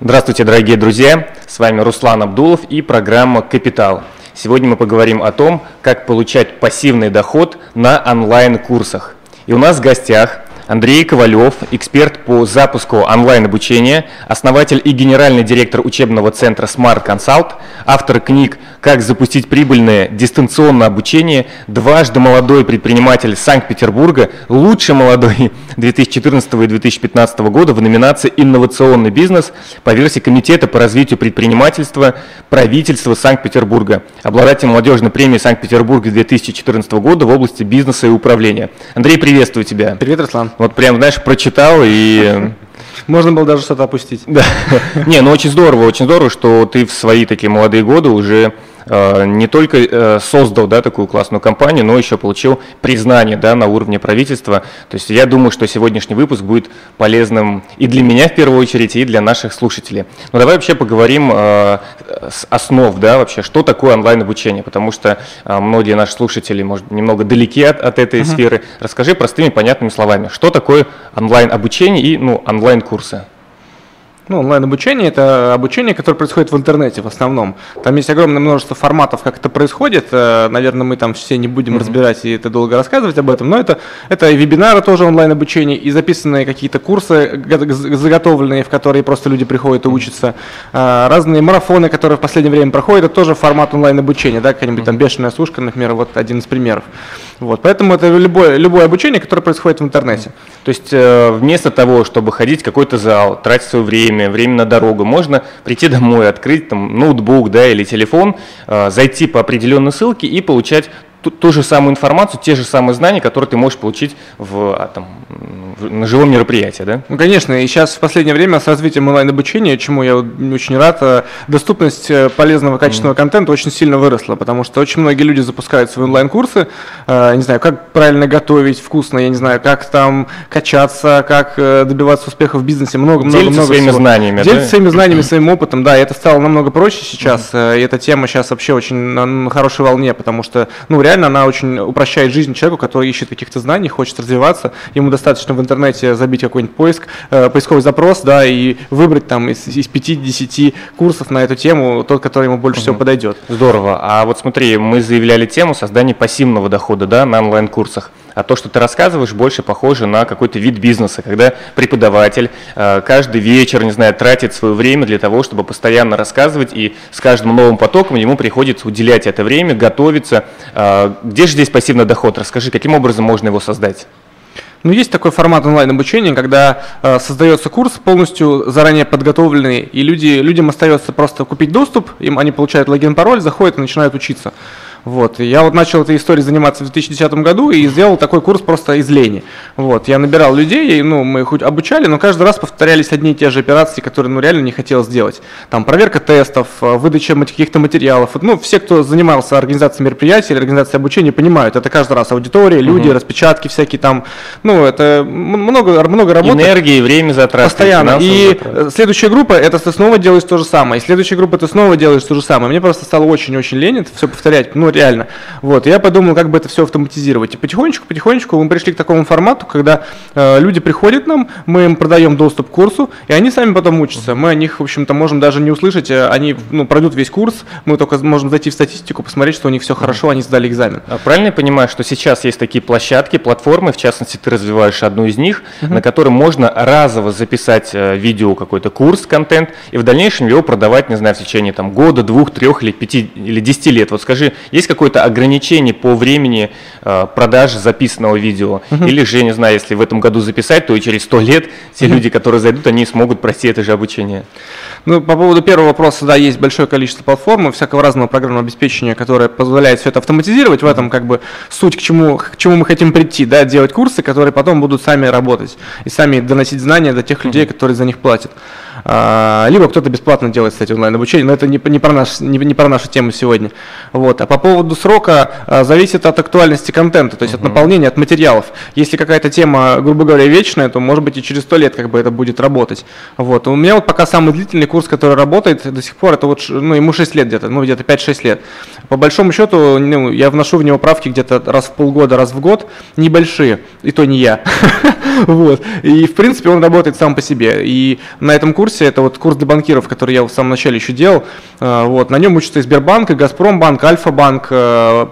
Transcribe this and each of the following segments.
Здравствуйте, дорогие друзья! С вами Руслан Абдулов и программа «Капитал». Сегодня мы поговорим о том, как получать пассивный доход на онлайн-курсах. И у нас в гостях Андрей Ковалев, эксперт по запуску онлайн-обучения, основатель и генеральный директор учебного центра Smart Consult, автор книг «Как запустить прибыльное дистанционное обучение», дважды молодой предприниматель Санкт-Петербурга, лучший молодой 2014 и 2015 года в номинации «Инновационный бизнес» по версии Комитета по развитию предпринимательства правительства Санкт-Петербурга, обладатель молодежной премии Санкт-Петербурга 2014 года в области бизнеса и управления. Андрей, приветствую тебя. Привет, Руслан. Вот прям, знаешь, прочитал и... Можно было даже что-то опустить. Да. Не, ну очень здорово, очень здорово, что ты в свои такие молодые годы уже не только э, создал да, такую классную компанию, но еще получил признание да, на уровне правительства. То есть я думаю, что сегодняшний выпуск будет полезным и для меня в первую очередь, и для наших слушателей. Но давай вообще поговорим э, с основ, да, вообще, что такое онлайн-обучение, потому что многие наши слушатели, может, немного далеки от, от этой uh-huh. сферы. Расскажи простыми, понятными словами, что такое онлайн-обучение и ну, онлайн-курсы. Ну, онлайн-обучение – это обучение, которое происходит в интернете в основном. Там есть огромное множество форматов, как это происходит. Э, наверное, мы там все не будем mm-hmm. разбирать и это долго рассказывать об этом, но это, это и вебинары тоже онлайн-обучение, и записанные какие-то курсы заготовленные, в которые просто люди приходят и учатся. Э, разные марафоны, которые в последнее время проходят, это тоже формат онлайн-обучения, да, какая-нибудь mm-hmm. там бешеная сушка, например, вот один из примеров. Вот, поэтому это любое, любое обучение, которое происходит в интернете. То есть э, вместо того, чтобы ходить в какой-то зал, тратить свое время, время на дорогу, можно прийти домой, открыть там ноутбук да, или телефон, э, зайти по определенной ссылке и получать ту, ту же самую информацию, те же самые знания, которые ты можешь получить в, а, там, на живом мероприятии, да? Ну, конечно, и сейчас в последнее время с развитием онлайн-обучения, чему я очень рад, э, доступность э, полезного, качественного mm-hmm. контента очень сильно выросла, потому что очень многие люди запускают свои онлайн-курсы, э, не знаю, как правильно готовить вкусно, я не знаю, как там качаться, как добиваться успеха в бизнесе, много-много-много своими всего. знаниями, Делиться да? своими знаниями, своим опытом, да, и это стало намного проще сейчас, mm-hmm. и эта тема сейчас вообще очень на хорошей волне, потому что, ну, реально она очень упрощает жизнь человеку, который ищет каких-то знаний, хочет развиваться. Ему достаточно в интернете забить какой-нибудь поиск, э, поисковый запрос, да, и выбрать там из, из 5-10 курсов на эту тему тот, который ему больше угу. всего подойдет. Здорово. А вот смотри, мы заявляли тему создания пассивного дохода, да, на онлайн-курсах. А то, что ты рассказываешь, больше похоже на какой-то вид бизнеса, когда преподаватель э, каждый вечер, не знаю, тратит свое время для того, чтобы постоянно рассказывать, и с каждым новым потоком ему приходится уделять это время, готовиться. Э, где же здесь пассивный доход? Расскажи, каким образом можно его создать? Ну, есть такой формат онлайн-обучения, когда э, создается курс полностью заранее подготовленный, и люди, людям остается просто купить доступ, им они получают логин-пароль, заходят и начинают учиться. Вот. я вот начал этой историей заниматься в 2010 году и сделал такой курс просто из лени. Вот. Я набирал людей, ну, мы их обучали, но каждый раз повторялись одни и те же операции, которые ну, реально не хотелось сделать. Там проверка тестов, э, выдача каких-то материалов. Ну, все, кто занимался организацией мероприятий или организацией обучения, понимают, это каждый раз аудитория, люди, угу. распечатки всякие там. Ну, это много, много работы. Энергии, время затрат. Постоянно. И затрат. следующая группа, это ты снова делаешь то же самое. И следующая группа, ты снова делаешь то же самое. Мне просто стало очень-очень лень это все повторять. Ну, реально. Вот, я подумал, как бы это все автоматизировать. И потихонечку, потихонечку мы пришли к такому формату, когда э, люди приходят к нам, мы им продаем доступ к курсу, и они сами потом учатся. Мы о них, в общем-то, можем даже не услышать, э, они ну, пройдут весь курс, мы только можем зайти в статистику, посмотреть, что у них все хорошо, они сдали экзамен. А правильно я понимаю, что сейчас есть такие площадки, платформы, в частности, ты развиваешь одну из них, uh-huh. на которой можно разово записать э, видео какой-то курс, контент, и в дальнейшем его продавать, не знаю, в течение там, года, двух, трех или пяти или десяти лет. Вот скажи, есть какое-то ограничение по времени э, продажи записанного видео. Угу. Или же, не знаю, если в этом году записать, то и через сто лет те угу. люди, которые зайдут, они смогут пройти это же обучение. Ну, по поводу первого вопроса, да, есть большое количество платформ, всякого разного программного обеспечения, которое позволяет все это автоматизировать. В этом как бы суть, к чему, к чему мы хотим прийти, да, делать курсы, которые потом будут сами работать и сами доносить знания до тех людей, которые за них платят. А, либо кто-то бесплатно делает, кстати, онлайн-обучение, но это не, не, про наш, не, не про нашу тему сегодня. Вот. А по поводу срока а, зависит от актуальности контента, то есть uh-huh. от наполнения, от материалов. Если какая-то тема, грубо говоря, вечная, то может быть и через сто лет как бы это будет работать. Вот. У меня вот пока самый длительный курс, который работает до сих пор, это вот, ну, ему 6 лет где-то, ну, где-то 5-6 лет. По большому счету, ну, я вношу в него правки где-то раз в полгода, раз в год, небольшие, и то не я. Вот. И, в принципе, он работает сам по себе. И на этом курсе курсе, это вот курс для банкиров, который я в самом начале еще делал. Э, вот, на нем учатся и Сбербанк, и Газпромбанк, Альфа-банк, э,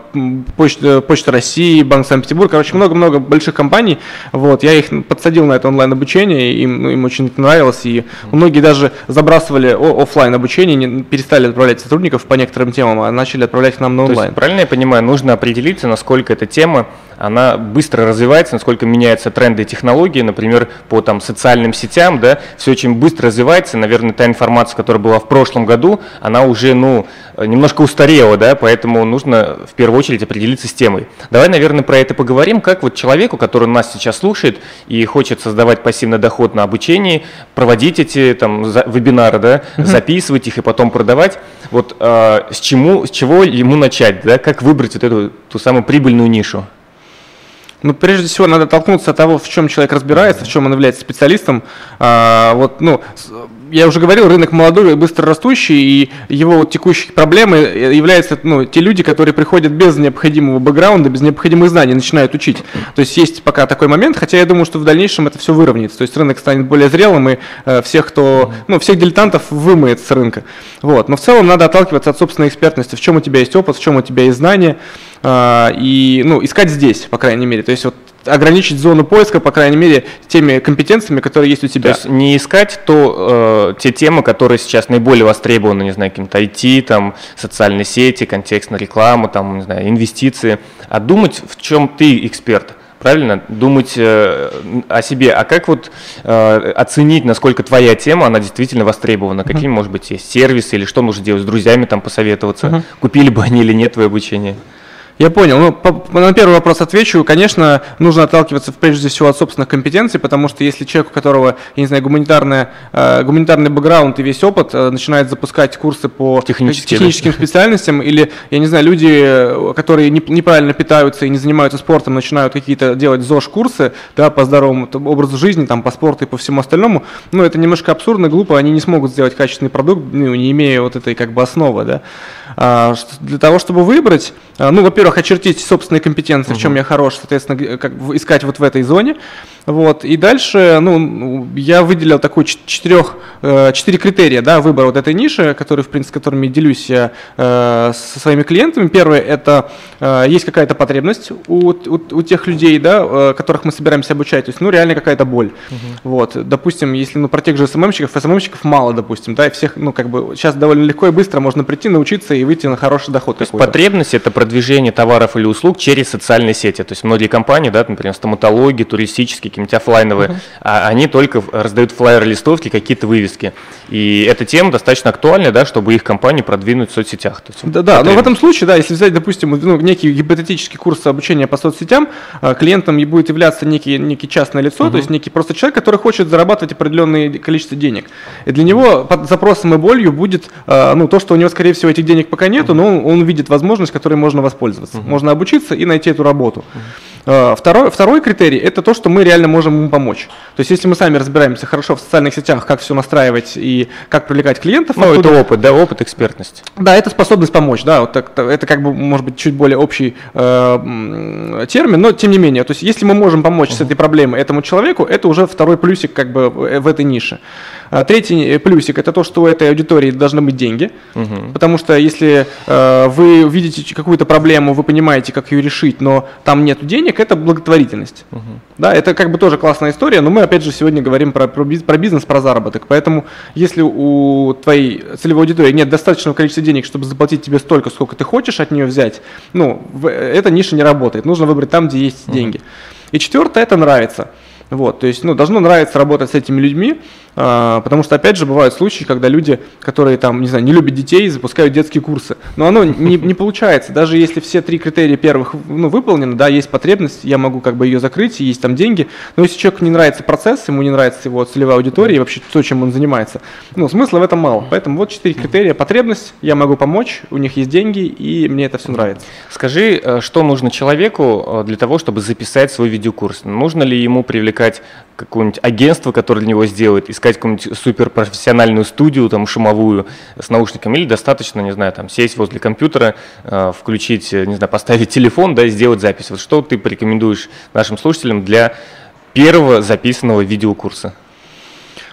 Почта, Почта России, Банк Санкт-Петербург, короче, много-много больших компаний. Вот, я их подсадил на это онлайн-обучение, им, им очень нравилось, и многие даже забрасывали офлайн обучение, не, перестали отправлять сотрудников по некоторым темам, а начали отправлять к нам на онлайн. То есть, правильно я понимаю, нужно определиться, насколько эта тема она быстро развивается, насколько меняются тренды и технологии, например, по там, социальным сетям, да, все очень быстро развивается, наверное, та информация, которая была в прошлом году, она уже, ну, немножко устарела, да, поэтому нужно в первую очередь определиться с темой. Давай, наверное, про это поговорим, как вот человеку, который нас сейчас слушает и хочет создавать пассивный доход на обучении, проводить эти там вебинары, да, угу. записывать их и потом продавать, вот э, с, чему, с чего ему начать, да, как выбрать вот эту ту самую прибыльную нишу? Ну, прежде всего, надо толкнуться от того, в чем человек разбирается, в чем он является специалистом. А, вот, ну, я уже говорил, рынок молодой, быстро растущий, и его вот текущей проблемой являются ну, те люди, которые приходят без необходимого бэкграунда, без необходимых знаний, начинают учить. То есть есть пока такой момент, хотя я думаю, что в дальнейшем это все выровняется. То есть рынок станет более зрелым, и э, всех, кто, ну, всех дилетантов вымоет с рынка. Вот. Но в целом надо отталкиваться от собственной экспертности, в чем у тебя есть опыт, в чем у тебя есть знания, э, и ну, искать здесь, по крайней мере. То есть вот ограничить зону поиска, по крайней мере, теми компетенциями, которые есть у тебя. То есть не искать то, э, те темы, которые сейчас наиболее востребованы, не знаю, каким-то IT, там, социальные сети, контекстная реклама, там, не знаю, инвестиции, а думать, в чем ты эксперт. Правильно? Думать э, о себе. А как вот э, оценить, насколько твоя тема, она действительно востребована? Какие, может быть, есть сервисы или что нужно делать с друзьями, там посоветоваться? Uh-huh. Купили бы они или нет твое обучение? Я понял. Ну, по, на первый вопрос отвечу. Конечно, нужно отталкиваться прежде всего от собственных компетенций, потому что если человек, у которого, я не знаю, гуманитарная, э, гуманитарный бэкграунд и весь опыт, э, начинает запускать курсы по техническим, техническим да. специальностям, или, я не знаю, люди, которые не, неправильно питаются и не занимаются спортом, начинают какие-то делать ЗОЖ-курсы да, по здоровому образу жизни, там, по спорту и по всему остальному, ну, это немножко абсурдно, глупо, они не смогут сделать качественный продукт, ну, не имея вот этой как бы основы, да. А, для того, чтобы выбрать, а, ну, во-первых, очертить собственные компетенции, угу. в чем я хорош, соответственно, как искать вот в этой зоне. Вот. И дальше ну, я выделил такой четырех, э, четыре критерия да, выбора вот этой ниши, которые, в принципе, которыми делюсь я э, со своими клиентами. Первое – это э, есть какая-то потребность у, у, у тех людей, да, которых мы собираемся обучать. То есть, ну, реально какая-то боль. Угу. Вот. Допустим, если ну, про тех же СММщиков, СММщиков мало, допустим, да, и всех, ну, как бы, сейчас довольно легко и быстро можно прийти, научиться и выйти на хороший доход. То есть потребность – это продвижение товаров или услуг через социальные сети. То есть многие компании, да, например, стоматологии, туристические, какие-нибудь офлайновые, uh-huh. а они только раздают флайер-листовки, какие-то вывески. И эта тема достаточно актуальна, да, чтобы их компании продвинуть в соцсетях. То есть, да, да, но в этом случае, да, если взять, допустим, ну, некий гипотетический курс обучения по соцсетям, а, клиентом будет являться некий, некий частное лицо, uh-huh. то есть некий просто человек, который хочет зарабатывать определенное количество денег. И для него под запросом и болью будет а, ну, то, что у него, скорее всего, этих денег пока нету, но он, он видит возможность, которой можно воспользоваться. Uh-huh. Можно обучиться и найти эту работу. Э, второй, второй критерий – это то, что мы реально можем ему помочь. То есть, если мы сами разбираемся хорошо в социальных сетях, как все настраивать и как привлекать клиентов. Ну, оттуда, это опыт, да, опыт, экспертность. Да, это способность помочь, да, вот так, это как бы, может быть, чуть более общий э, термин, но тем не менее, то есть, если мы можем помочь uh-huh. с этой проблемой этому человеку, это уже второй плюсик как бы в этой нише. А третий плюсик – это то, что у этой аудитории должны быть деньги, uh-huh. потому что если э, вы видите какую-то проблему, вы понимаете, как ее решить, но там нет денег, это благотворительность. Угу. Да, это как бы тоже классная история, но мы опять же сегодня говорим про, про, про бизнес, про заработок. Поэтому если у твоей целевой аудитории нет достаточного количества денег, чтобы заплатить тебе столько, сколько ты хочешь от нее взять, ну, в, эта ниша не работает. Нужно выбрать там, где есть угу. деньги. И четвертое – это нравится. Вот, то есть, ну, должно нравиться работать с этими людьми, потому что, опять же, бывают случаи, когда люди, которые там, не знаю, не любят детей, запускают детские курсы. Но оно не, не получается. Даже если все три критерия первых ну, выполнены, да, есть потребность, я могу как бы ее закрыть, есть там деньги. Но если человеку не нравится процесс, ему не нравится его целевая аудитория и вообще то, чем он занимается, ну, смысла в этом мало. Поэтому вот четыре критерия. Потребность, я могу помочь, у них есть деньги, и мне это все нравится. Скажи, э, что нужно человеку э, для того, чтобы записать свой видеокурс? Нужно ли ему привлекать какое-нибудь агентство, которое для него сделает, искать какую-нибудь суперпрофессиональную студию, там, шумовую с наушниками, или достаточно, не знаю, там, сесть возле компьютера, э, включить, не знаю, поставить телефон, да, сделать запись. Вот что ты порекомендуешь нашим слушателям для первого записанного видеокурса?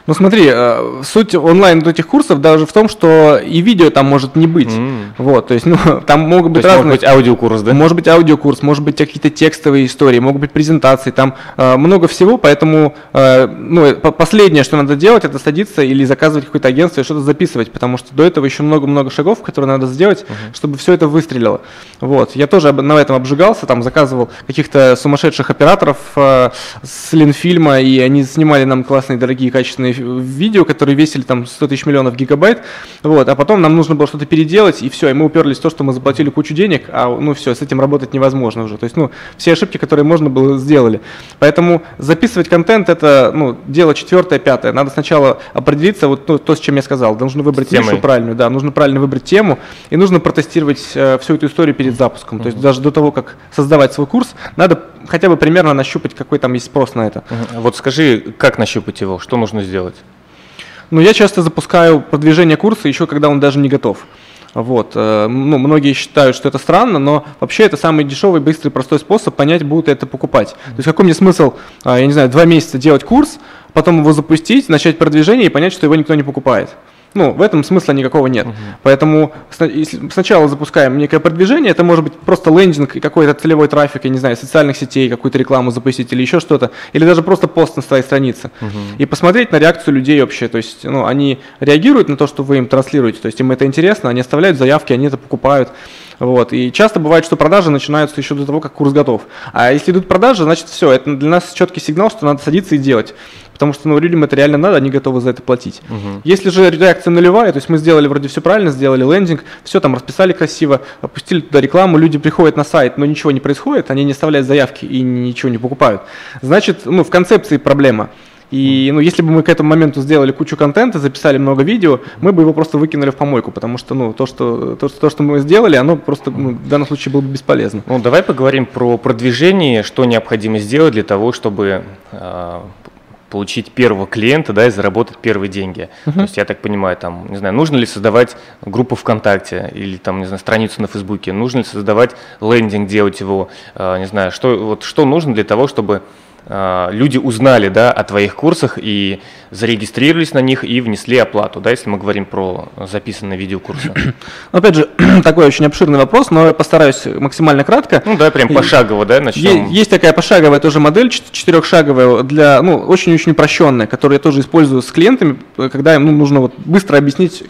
Ну смотри, э, суть онлайн вот этих курсов даже в том, что и видео там может не быть. М. Вот, то есть, ну, там могут быть То разные... может быть аудиокурс, да? Может быть аудиокурс, может быть какие-то текстовые истории, могут быть презентации, там э, много всего, поэтому э, ну, э, по- последнее, что надо делать, это садиться или заказывать какое-то агентство и что-то записывать, потому что до этого еще много-много шагов, которые надо сделать, чтобы все это выстрелило. Вот. Я тоже на этом обжигался, там заказывал каких-то сумасшедших операторов э, с Ленфильма, и они снимали нам классные, дорогие, качественные фи- видео, которые весили там 100 тысяч миллионов гигабайт, вот, а потом нам нужно было что-то переделать, и все, и мы уперлись в то, что мы заплатили кучу денег, а ну все, с этим работать невозможно уже. То есть, ну, все ошибки, которые можно было, сделали. Поэтому записывать контент это ну, дело четвертое, пятое. Надо сначала определиться, вот ну, то, с чем я сказал. Нужно выбрать темой. нишу правильную, да, нужно правильно выбрать тему, и нужно протестировать э, всю эту историю перед запуском. То есть даже до того, как создавать свой курс, надо хотя бы примерно нащупать, какой там есть спрос на это. Мгм. Вот скажи, как нащупать его, что нужно сделать? Но я часто запускаю продвижение курса еще когда он даже не готов. Вот. э, Ну, многие считают, что это странно, но вообще это самый дешевый, быстрый, простой способ понять, будут это покупать. То есть какой мне смысл, а, я не знаю, два месяца делать курс, потом его запустить, начать продвижение и понять, что его никто не покупает. Ну, в этом смысла никакого нет. Поэтому сна- если сначала запускаем некое продвижение, это может быть просто лендинг и какой-то целевой трафик, я не знаю, социальных сетей, какую-то рекламу запустить или еще что-то, или даже просто пост на своей странице. И посмотреть на реакцию людей вообще. То есть, ну, они реагируют на то, что вы им транслируете, то есть им это интересно, они оставляют заявки, они это покупают. Вот. И часто бывает, что продажи начинаются еще до того, как курс готов. А если идут продажи, значит все, это для нас четкий сигнал, что надо садиться и делать. Потому что ну, людям это реально надо, они готовы за это платить. Если же реакция нулевая, то есть мы сделали вроде все правильно, сделали лендинг, все там расписали красиво, опустили туда рекламу, люди приходят на сайт, но ничего не происходит, они не оставляют заявки и ничего не покупают. Значит, ну, в концепции проблема. И ну, если бы мы к этому моменту сделали кучу контента, записали много видео, мы бы его просто выкинули в помойку, потому что ну, то, что, то, что, то, что мы сделали, оно просто ну, в данном случае было бы бесполезно. Ну, давай поговорим про продвижение, что необходимо сделать для того, чтобы э, получить первого клиента, да, и заработать первые деньги. То есть, я так понимаю, там, не знаю, нужно ли создавать группу ВКонтакте или там, не знаю, страницу на Фейсбуке, нужно ли создавать лендинг, делать его, э, не знаю, что, вот, что нужно для того, чтобы люди узнали, да, о твоих курсах и зарегистрировались на них и внесли оплату, да, если мы говорим про записанные видеокурсы. Но, опять же, такой очень обширный вопрос, но я постараюсь максимально кратко. Ну, давай прям И- пошагово, да, Е- начнем. Есть такая пошаговая тоже модель, чет- четырехшаговая, для, ну, очень-очень упрощенная, которую я тоже использую с клиентами, когда им ну, нужно вот быстро объяснить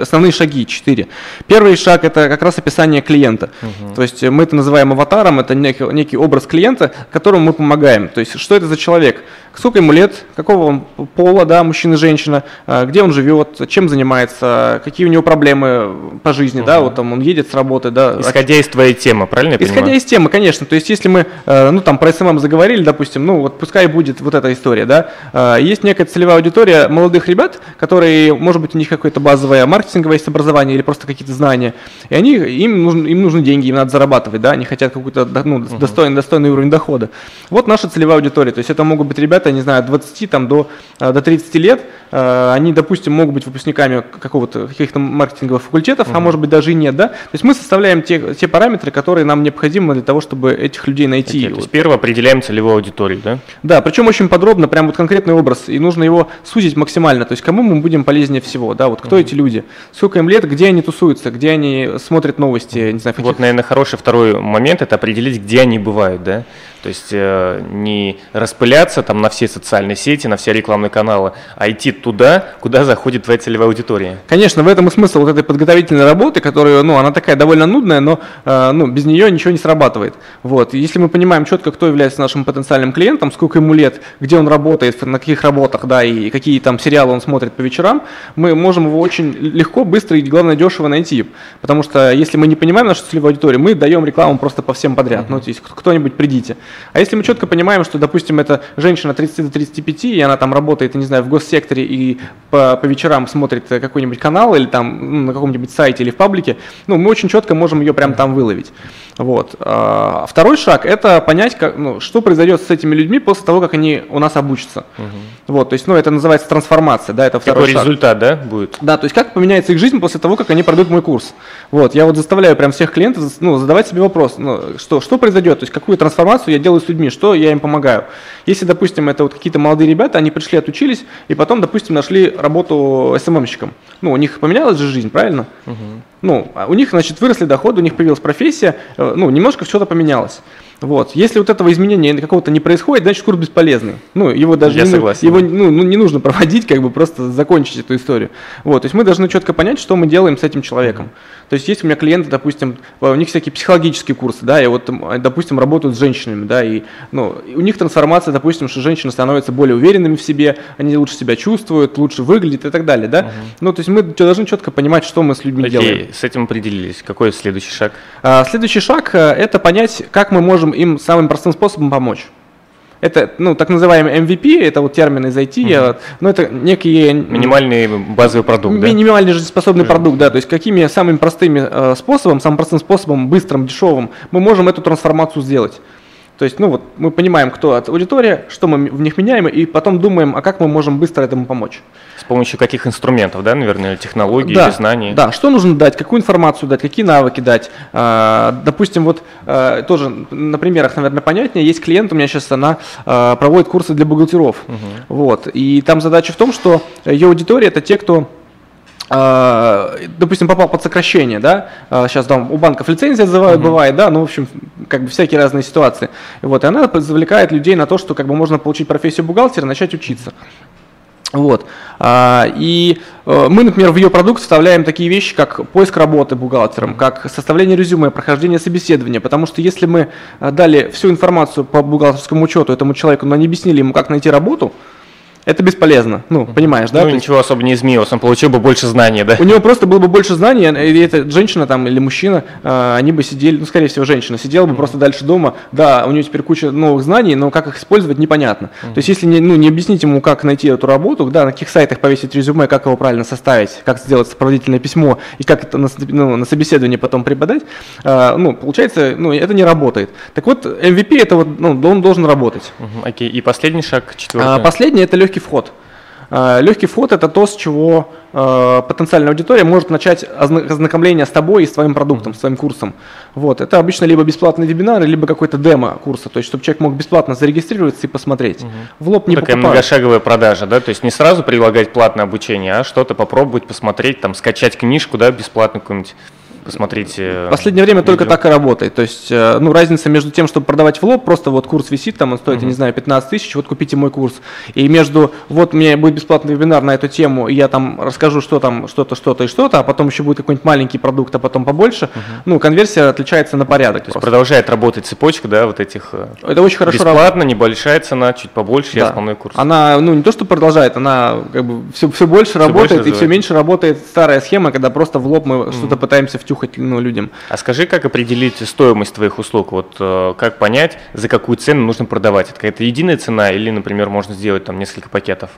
основные шаги, четыре. Первый шаг – это как раз описание клиента. То есть мы это называем аватаром, это некий, некий образ клиента, которому мы помогаем. То есть что это за человек, сколько ему лет, какого он пола, да, мужчина, женщина, э, где он живет, чем занимается, какие у него проблемы по жизни, да, вот там он едет с работы, да, Исходя из твоей темы, правильно я Исходя понимаю? из темы, конечно. То есть, если мы, э, ну, там, про SMM заговорили, допустим, ну, вот пускай будет вот эта история, да. Э, Есть некая целевая аудитория молодых ребят, которые, может быть, у них какое-то базовое маркетинговое есть образование или просто какие-то знания, и они, им, нужны, им нужны деньги, им надо зарабатывать, да, они хотят какой-то, ну, достойный, достойный уровень дохода. Вот наша целевая аудитория, то есть это могут быть ребята, не знаю, от 20 там, до, э, до 30 лет, Э, они, допустим, могут быть выпускниками какого-то, каких-то маркетинговых факультетов, а может быть даже и нет, да. То есть мы составляем те, те параметры, которые нам необходимы для того, чтобы этих людей найти. То Вот. есть первое определяем целевую аудиторию, да? Да, причем очень подробно, прям вот конкретный образ, и нужно его сузить максимально, то есть кому мы будем полезнее всего, да, вот кто эти люди, сколько им лет, где они тусуются, где они смотрят новости, не знаю, каких Вот, наверное, хороший второй момент – это определить, где они бывают, да? То есть э, не распыляться там на все социальные сети, на все рекламные каналы, а идти туда, куда заходит твоя целевая аудитория. Конечно, в этом и смысл вот этой подготовительной работы, которая, ну, она такая довольно нудная, но, э, ну, без нее ничего не срабатывает. Вот. Если мы понимаем четко, кто является нашим потенциальным клиентом, сколько ему лет, где он работает, на каких работах, да, и какие там сериалы он смотрит по вечерам, мы можем его очень легко, быстро и, главное, дешево найти. Потому что если мы не понимаем нашу целевую аудиторию, мы даем рекламу просто по всем подряд. Ну, то есть кто- кто-нибудь придите. А если мы четко понимаем, что, допустим, это женщина 30 до 35, и она там работает, не знаю, в госсекторе и по, по вечерам смотрит э, какой-нибудь канал или там ну, на каком-нибудь сайте или в паблике, ну, мы очень четко можем ее прям там выловить. Вот. А второй шаг – это понять, как, ну, что произойдет с этими людьми после того, как они у нас обучатся. Угу. Вот, то есть, ну, это называется трансформация, да, это второй Какой шаг. результат, да, будет? Да, то есть, как поменяется их жизнь после того, как они пройдут мой курс. Вот, я вот заставляю прям всех клиентов, ну, задавать себе вопрос, ну, что, что произойдет, то есть, какую трансформацию я делаю с людьми, что я им помогаю. Если, допустим, это вот какие-то молодые ребята, они пришли, отучились, и потом, допустим, нашли работу СММщиком. Ну, у них поменялась же жизнь, правильно? Угу. Ну, а у них, значит, выросли доходы, у них появилась профессия, э, ну, немножко что-то поменялось. Вот. Если вот этого изменения какого-то не происходит, значит курс бесполезный. Ну, его даже Я не, согласен. его ну, ну, не нужно проводить, как бы просто закончить эту историю. Вот. То есть мы должны четко понять, что мы делаем с этим человеком. То есть есть у меня клиенты, допустим, у них всякие психологические курсы, да, и вот, допустим, работают с женщинами, да, и ну, у них трансформация, допустим, что женщины становятся более уверенными в себе, они лучше себя чувствуют, лучше выглядят и так далее, да. Угу. Ну, то есть мы должны четко понимать, что мы с людьми Окей, делаем. с этим определились. Какой следующий шаг? А, следующий шаг – это понять, как мы можем им самым простым способом помочь. Это, ну, так называемый MVP, это вот термин из IT, угу. но это некие... Минимальный базовый продукт, ми- да? Минимальный жизнеспособный uh продукт, да, то есть какими самыми простыми э, способом, самым простым способом, быстрым, дешевым, мы можем эту трансформацию сделать. То есть, ну вот, мы понимаем, кто от аудитория, что мы в них меняем, и потом думаем, а как мы можем быстро этому помочь. С помощью каких инструментов, да, наверное, технологий да, или знаний? Да, что нужно дать, какую информацию дать, какие навыки дать. А, допустим, вот а, тоже на примерах, наверное, понятнее. Есть клиент у меня сейчас, она а, проводит курсы для бухгалтеров. Угу. Вот, и там задача в том, что ее аудитория – это те, кто допустим, попал под сокращение, да, сейчас там у банков лицензии отзывают, uh-huh. бывает, да, ну, в общем, как бы всякие разные ситуации. Вот, и она завлекает людей на то, что как бы можно получить профессию бухгалтера и начать учиться. Вот. И э, мы, например, в ее продукт вставляем такие вещи, как поиск работы бухгалтером, как составление резюме, прохождение собеседования, потому что если мы э, дали всю информацию по бухгалтерскому учету этому человеку, но не объяснили ему, как найти работу, это бесполезно, ну, понимаешь, да? Ну, ничего есть... особо не изменилось, он получил бы больше знаний, да? У него просто было бы больше знаний, и эта женщина там или мужчина, э, они бы сидели, ну, скорее всего, женщина, сидела бы просто дальше дома, да, у нее теперь куча новых знаний, но как их использовать, непонятно. То есть, если не, ну, не объяснить ему, как найти эту работу, да, на каких сайтах повесить резюме, как его правильно составить, как сделать сопроводительное письмо, и как это на, ну, на собеседование потом преподать, э, ну, получается, ну, это не работает. Так вот, MVP это вот, ну, он должен работать. Окей, okay. и последний шаг, четвертый? А, последний это легкий вход. А, легкий вход – это то, с чего а, потенциальная аудитория может начать ознакомление с тобой и с твоим продуктом, с твоим курсом. Вот. Это обычно либо бесплатный вебинар, либо какой-то демо курса, то есть чтобы человек мог бесплатно зарегистрироваться и посмотреть. Угу. В лоб не Такая покупают. многошаговая продажа, да, то есть не сразу предлагать платное обучение, а что-то попробовать, посмотреть, там, скачать книжку, да, бесплатно какую-нибудь посмотрите. В последнее время видео. только так и работает. То есть, э, ну, разница между тем, чтобы продавать в лоб, просто вот курс висит, там он стоит, uh-huh. я не знаю, 15 тысяч, вот купите мой курс. И между, вот у меня будет бесплатный вебинар на эту тему, и я там расскажу, что там, что-то, что-то и что-то, а потом еще будет какой-нибудь маленький продукт, а потом побольше. Uh-huh. Ну, конверсия отличается на порядок. То есть продолжает работать цепочка, да, вот этих. Э, Это очень хорошо Бесплатно, работает. небольшая цена, чуть побольше, да. и основной курс. Она, ну, не то, что продолжает, она как бы все, все больше все работает, больше и все меньше работает старая схема, когда просто в лоб мы uh-huh. что-то пытаемся втюхать ну, людям. А скажи, как определить стоимость твоих услуг? Вот э, как понять, за какую цену нужно продавать? Это какая-то единая цена или, например, можно сделать там несколько пакетов?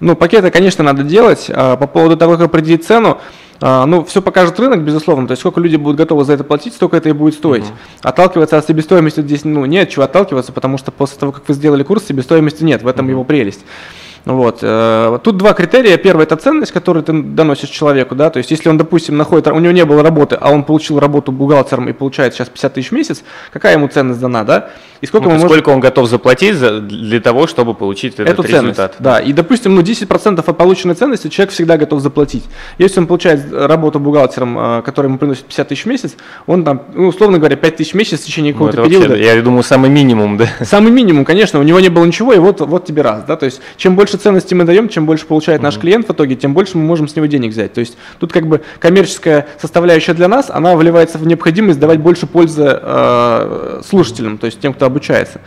Ну, пакеты, конечно, надо делать. А по поводу того, как определить цену, а, ну, все покажет рынок, безусловно. То есть, сколько люди будут готовы за это платить, столько это и будет стоить. Uh-huh. Отталкиваться от себестоимости здесь, ну, нет чего отталкиваться, потому что после того, как вы сделали курс, себестоимости нет. В этом uh-huh. его прелесть. Вот. Э, тут два критерия. Первый – это ценность, которую ты доносишь человеку. Да? То есть, если он, допустим, находит, у него не было работы, а он получил работу бухгалтером и получает сейчас 50 тысяч в месяц, какая ему ценность дана? Да? И сколько, ну, сколько он готов заплатить за, для того, чтобы получить этот Эту результат? Ценность, да. И, допустим, ну, 10% от полученной ценности человек всегда готов заплатить. Если он получает работу бухгалтером, э, которая ему приносит 50 тысяч в месяц, он там, ну, условно говоря, 5 тысяч в месяц в течение ну, какого-то ну, периода. Вообще, я думаю, самый минимум, да? Самый минимум, конечно. У него не было ничего, и вот, вот тебе раз. Да? То есть, чем больше ценности мы даем, чем больше получает наш клиент в итоге, тем больше мы можем с него денег взять. То есть тут как бы коммерческая составляющая для нас, она вливается в необходимость давать больше пользы э, слушателям, то есть тем, кто обучается.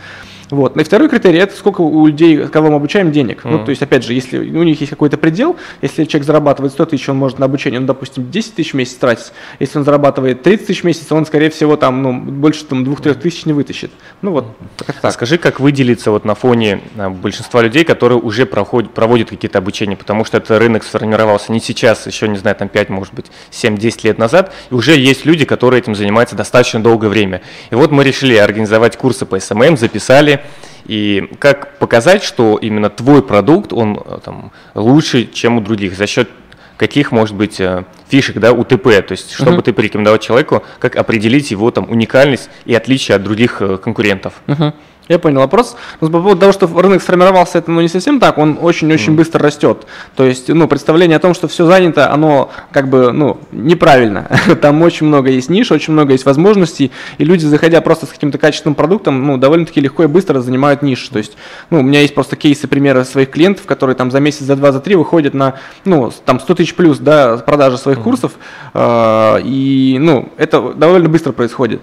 Вот. И второй критерий – это сколько у людей, кого мы обучаем, денег. Mm-hmm. Ну, то есть, опять же, если у них есть какой-то предел, если человек зарабатывает 100 тысяч, он может на обучение, ну, допустим, 10 тысяч в месяц тратить. Если он зарабатывает 30 тысяч в месяц, он, скорее всего, там, ну, больше там, 2-3 тысяч не вытащит. Ну, вот, как так. Скажи, как выделиться вот на фоне а, большинства людей, которые уже проходят, проводят какие-то обучения, потому что этот рынок сформировался не сейчас, еще, не знаю, там 5, может быть, 7-10 лет назад, и уже есть люди, которые этим занимаются достаточно долгое время. И вот мы решили организовать курсы по SMM, записали, и как показать, что именно твой продукт, он э, там, лучше, чем у других, за счет каких, может быть, э, фишек, да, УТП, то есть, чтобы uh-huh. ты порекомендовал человеку, как определить его там уникальность и отличие от других э, конкурентов. Uh-huh. Я понял вопрос. Но по поводу того, что рынок сформировался, это ну, не совсем так, он очень-очень мм. быстро растет. То есть, ну, представление о том, что все занято, оно как бы, ну, неправильно. Там очень много есть ниш, очень много есть возможностей, и люди, заходя просто с каким-то качественным продуктом, ну, довольно-таки легко и быстро занимают ниш. То есть, ну, у меня есть просто кейсы, примеры своих клиентов, которые там за месяц, за два, за три выходят на, ну, там 100 тысяч плюс, да, продажи своих mm. курсов, э, и, ну, это довольно быстро происходит.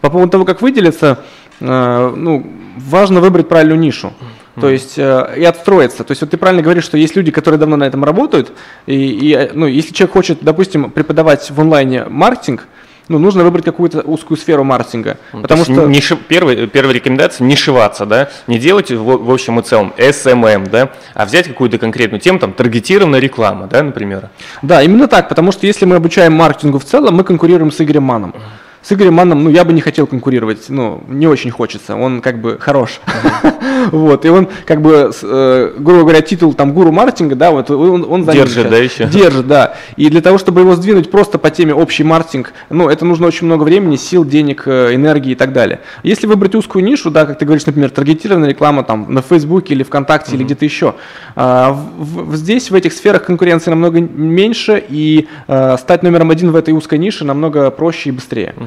По поводу того, как выделиться, ну, важно выбрать правильную нишу. То есть э, и отстроиться. То есть вот ты правильно говоришь, что есть люди, которые давно на этом работают, и, и э, ну, если человек хочет, допустим, преподавать в онлайне маркетинг, ну, нужно выбрать какую-то узкую сферу маркетинга. Ну, потому что... Не ши... первый, первая рекомендация – не шиваться, да, не делать в, в общем и целом SMM, да, а взять какую-то конкретную тему, там, таргетированная реклама, да, например. Да, именно так, потому что если мы обучаем маркетингу в целом, мы конкурируем с Игорем Маном. С Игорем Манном, ну, я бы не хотел конкурировать, ну, не очень хочется, он как бы хорош. вот, и он как бы, э, грубо говоря, титул там гуру маркетинга, да, вот он, он Держит, да, еще? Держит, да. И для того, чтобы его сдвинуть просто по теме общий маркетинг, ну, это нужно очень много времени, сил, денег, э, энергии и так далее. Если выбрать узкую нишу, да, как ты говоришь, например, таргетированная реклама там на Фейсбуке или ВКонтакте или где-то еще, а, здесь в этих сферах конкуренции намного меньше, и э, стать номером один в этой узкой нише намного проще и быстрее. А,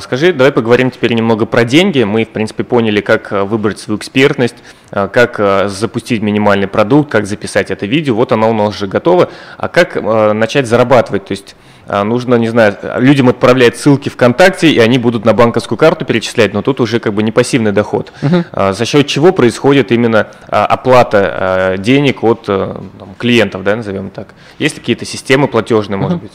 скажи, давай поговорим теперь немного про деньги. Мы, в принципе, поняли, как а, выбрать свою экспертность, как запустить минимальный продукт, как записать это видео. Вот оно у нас уже готово. А как начать зарабатывать? То есть нужно, не знаю, людям отправлять ссылки ВКонтакте, и они будут на банковскую карту перечислять, но тут уже как бы не пассивный доход. Uh-huh. За счет чего происходит именно оплата денег от э, там, клиентов, да, назовем так? Есть какие-то системы платежные, uh-huh. может быть?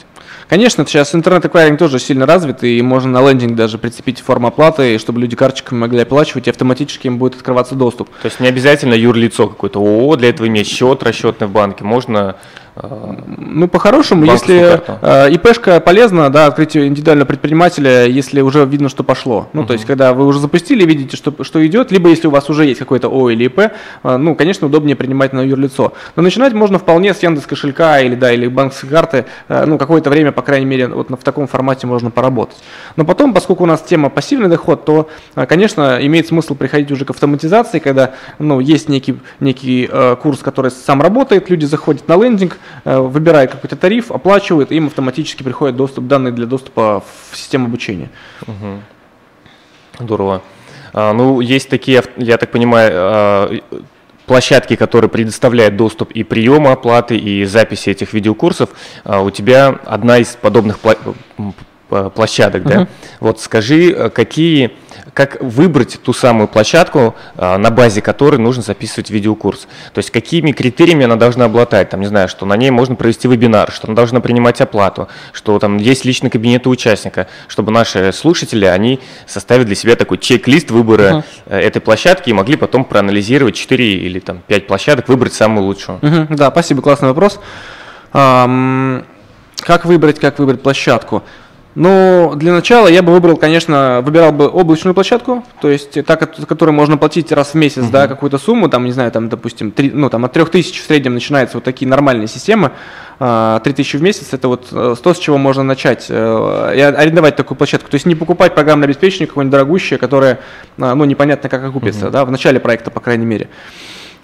Конечно, сейчас интернет-эквайринг тоже сильно развит, и можно на лендинг даже прицепить форму оплаты, чтобы люди карточками могли оплачивать, и автоматически им будет открываться доступ. То есть не обязательно юрлицо какое-то. ООО для этого иметь счет расчетный в банке, можно ну, по-хорошему, если э, ИПшка полезна, да, открытие индивидуального предпринимателя, если уже видно, что пошло. Ну, uh-huh. то есть, когда вы уже запустили, видите, что, что идет, либо если у вас уже есть какой-то ООО или ИП, э, ну, конечно, удобнее принимать на юрлицо. Но начинать можно вполне с Яндекс кошелька или, да, или банковской карты, э, ну, какое-то время, по крайней мере, вот в таком формате можно поработать. Но потом, поскольку у нас тема пассивный доход, то, э, конечно, имеет смысл приходить уже к автоматизации, когда, ну, есть некий, некий э, курс, который сам работает, люди заходят на лендинг, Э, выбирает какой-то тариф, оплачивает, им автоматически приходит доступ, данные для доступа в систему обучения. Угу. Здорово. А, ну, есть такие, я так понимаю, а, площадки, которые предоставляют доступ и приема оплаты, и записи этих видеокурсов. А у тебя одна из подобных площадок, uh-huh. да? Вот скажи, э, какие как выбрать ту самую площадку, а, на базе которой нужно записывать видеокурс. То есть какими критериями она должна обладать. Там, не знаю, что на ней можно провести вебинар, что она должна принимать оплату, что там есть личный кабинет у участника, чтобы наши слушатели, они составили для себя такой чек-лист выбора uh-huh. этой площадки и могли потом проанализировать 4 или там 5 площадок, выбрать самую лучшую. Uh-huh. Да, спасибо, классный вопрос. Um, как выбрать, как выбрать площадку? Ну, для начала я бы выбрал, конечно, выбирал бы облачную площадку, то есть та, которой можно платить раз в месяц, uh-huh. да, какую-то сумму, там, не знаю, там, допустим, 3, ну, там, от 3000 в среднем начинаются вот такие нормальные системы, 3000 а, в месяц, это вот э, то, с чего можно начать, э, и арендовать такую площадку, то есть не покупать программное обеспечение какое-нибудь дорогущее, которое, а, ну, непонятно как окупится, uh-huh. да, в начале проекта, по крайней мере.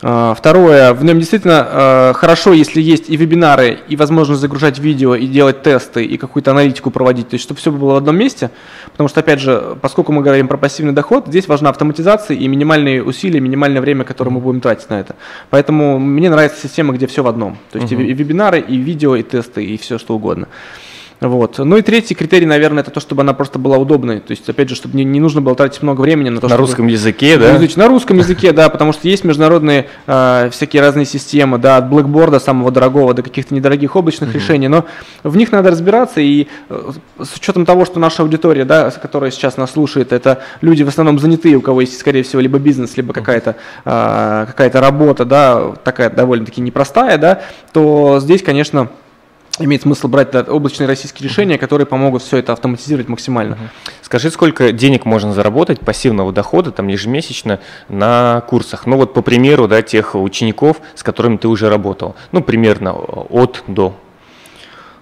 А, второе, в нем действительно а, хорошо, если есть и вебинары, и возможность загружать видео, и делать тесты, и какую-то аналитику проводить, то есть чтобы все было в одном месте, потому что, опять же, поскольку мы говорим про пассивный доход, здесь важна автоматизация и минимальные усилия, минимальное время, которое мы будем тратить на это. Поэтому мне нравится система, где все в одном, то есть uh-huh. и вебинары, и видео, и тесты, и все что угодно. Вот. Ну и третий критерий, наверное, это то, чтобы она просто была удобной. То есть, опять же, чтобы не, не нужно было тратить много времени на то, На чтобы... русском языке, да? Изуч- На русском языке, да, потому что есть международные э, всякие разные системы, да, от блэкборда самого дорогого до каких-то недорогих облачных решений, но в них надо разбираться, и э, с учетом того, что наша аудитория, да, которая сейчас нас слушает, это люди в основном занятые, у кого есть, скорее всего, либо бизнес, либо какая-то э, какая-то работа, да, такая довольно-таки непростая, да, то здесь, конечно, имеет смысл брать да, облачные российские решения, которые помогут все это автоматизировать максимально. Скажи, сколько денег можно заработать пассивного дохода там ежемесячно на курсах? Ну вот по примеру, да, тех учеников, с которыми ты уже работал. Ну, примерно от до.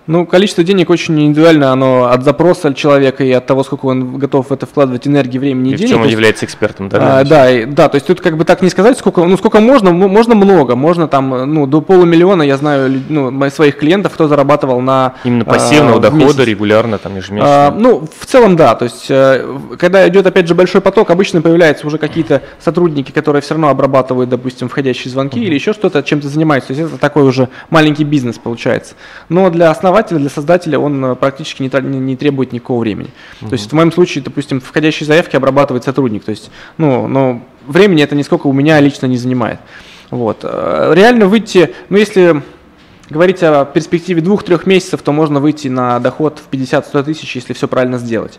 Ну, количество денег очень индивидуально, оно от запроса человека и от того, сколько он готов в это вкладывать энергии, времени и, И в денег. чем То он есть, является экспертом, да? а, да, и- да, то есть тут как бы так не сказать, сколько, ну сколько можно, можно много, можно там, ну до полумиллиона, я знаю, ну, моих своих клиентов, кто зарабатывал на Именно а, пассивного в дохода месяц. регулярно, там, ежемесячно. А, ну, в целом, да. То есть, э, в- когда идет, опять же, большой поток, обычно появляются уже какие-то сотрудники, которые все равно обрабатывают, допустим, входящие звонки или еще что-то, чем-то занимаются. То есть, это такой уже маленький бизнес получается. Но для основателя, для создателя он э, практически не, не- не требует никакого времени. То есть, в моем случае, допустим, входящие заявки обрабатывает сотрудник. То есть, ну, но времени это нисколько у меня лично не занимает. Вот. Э, Реально выйти, ну, если говорить о перспективе двух-трех месяцев, то можно выйти на доход в 50-100 тысяч, если все правильно сделать.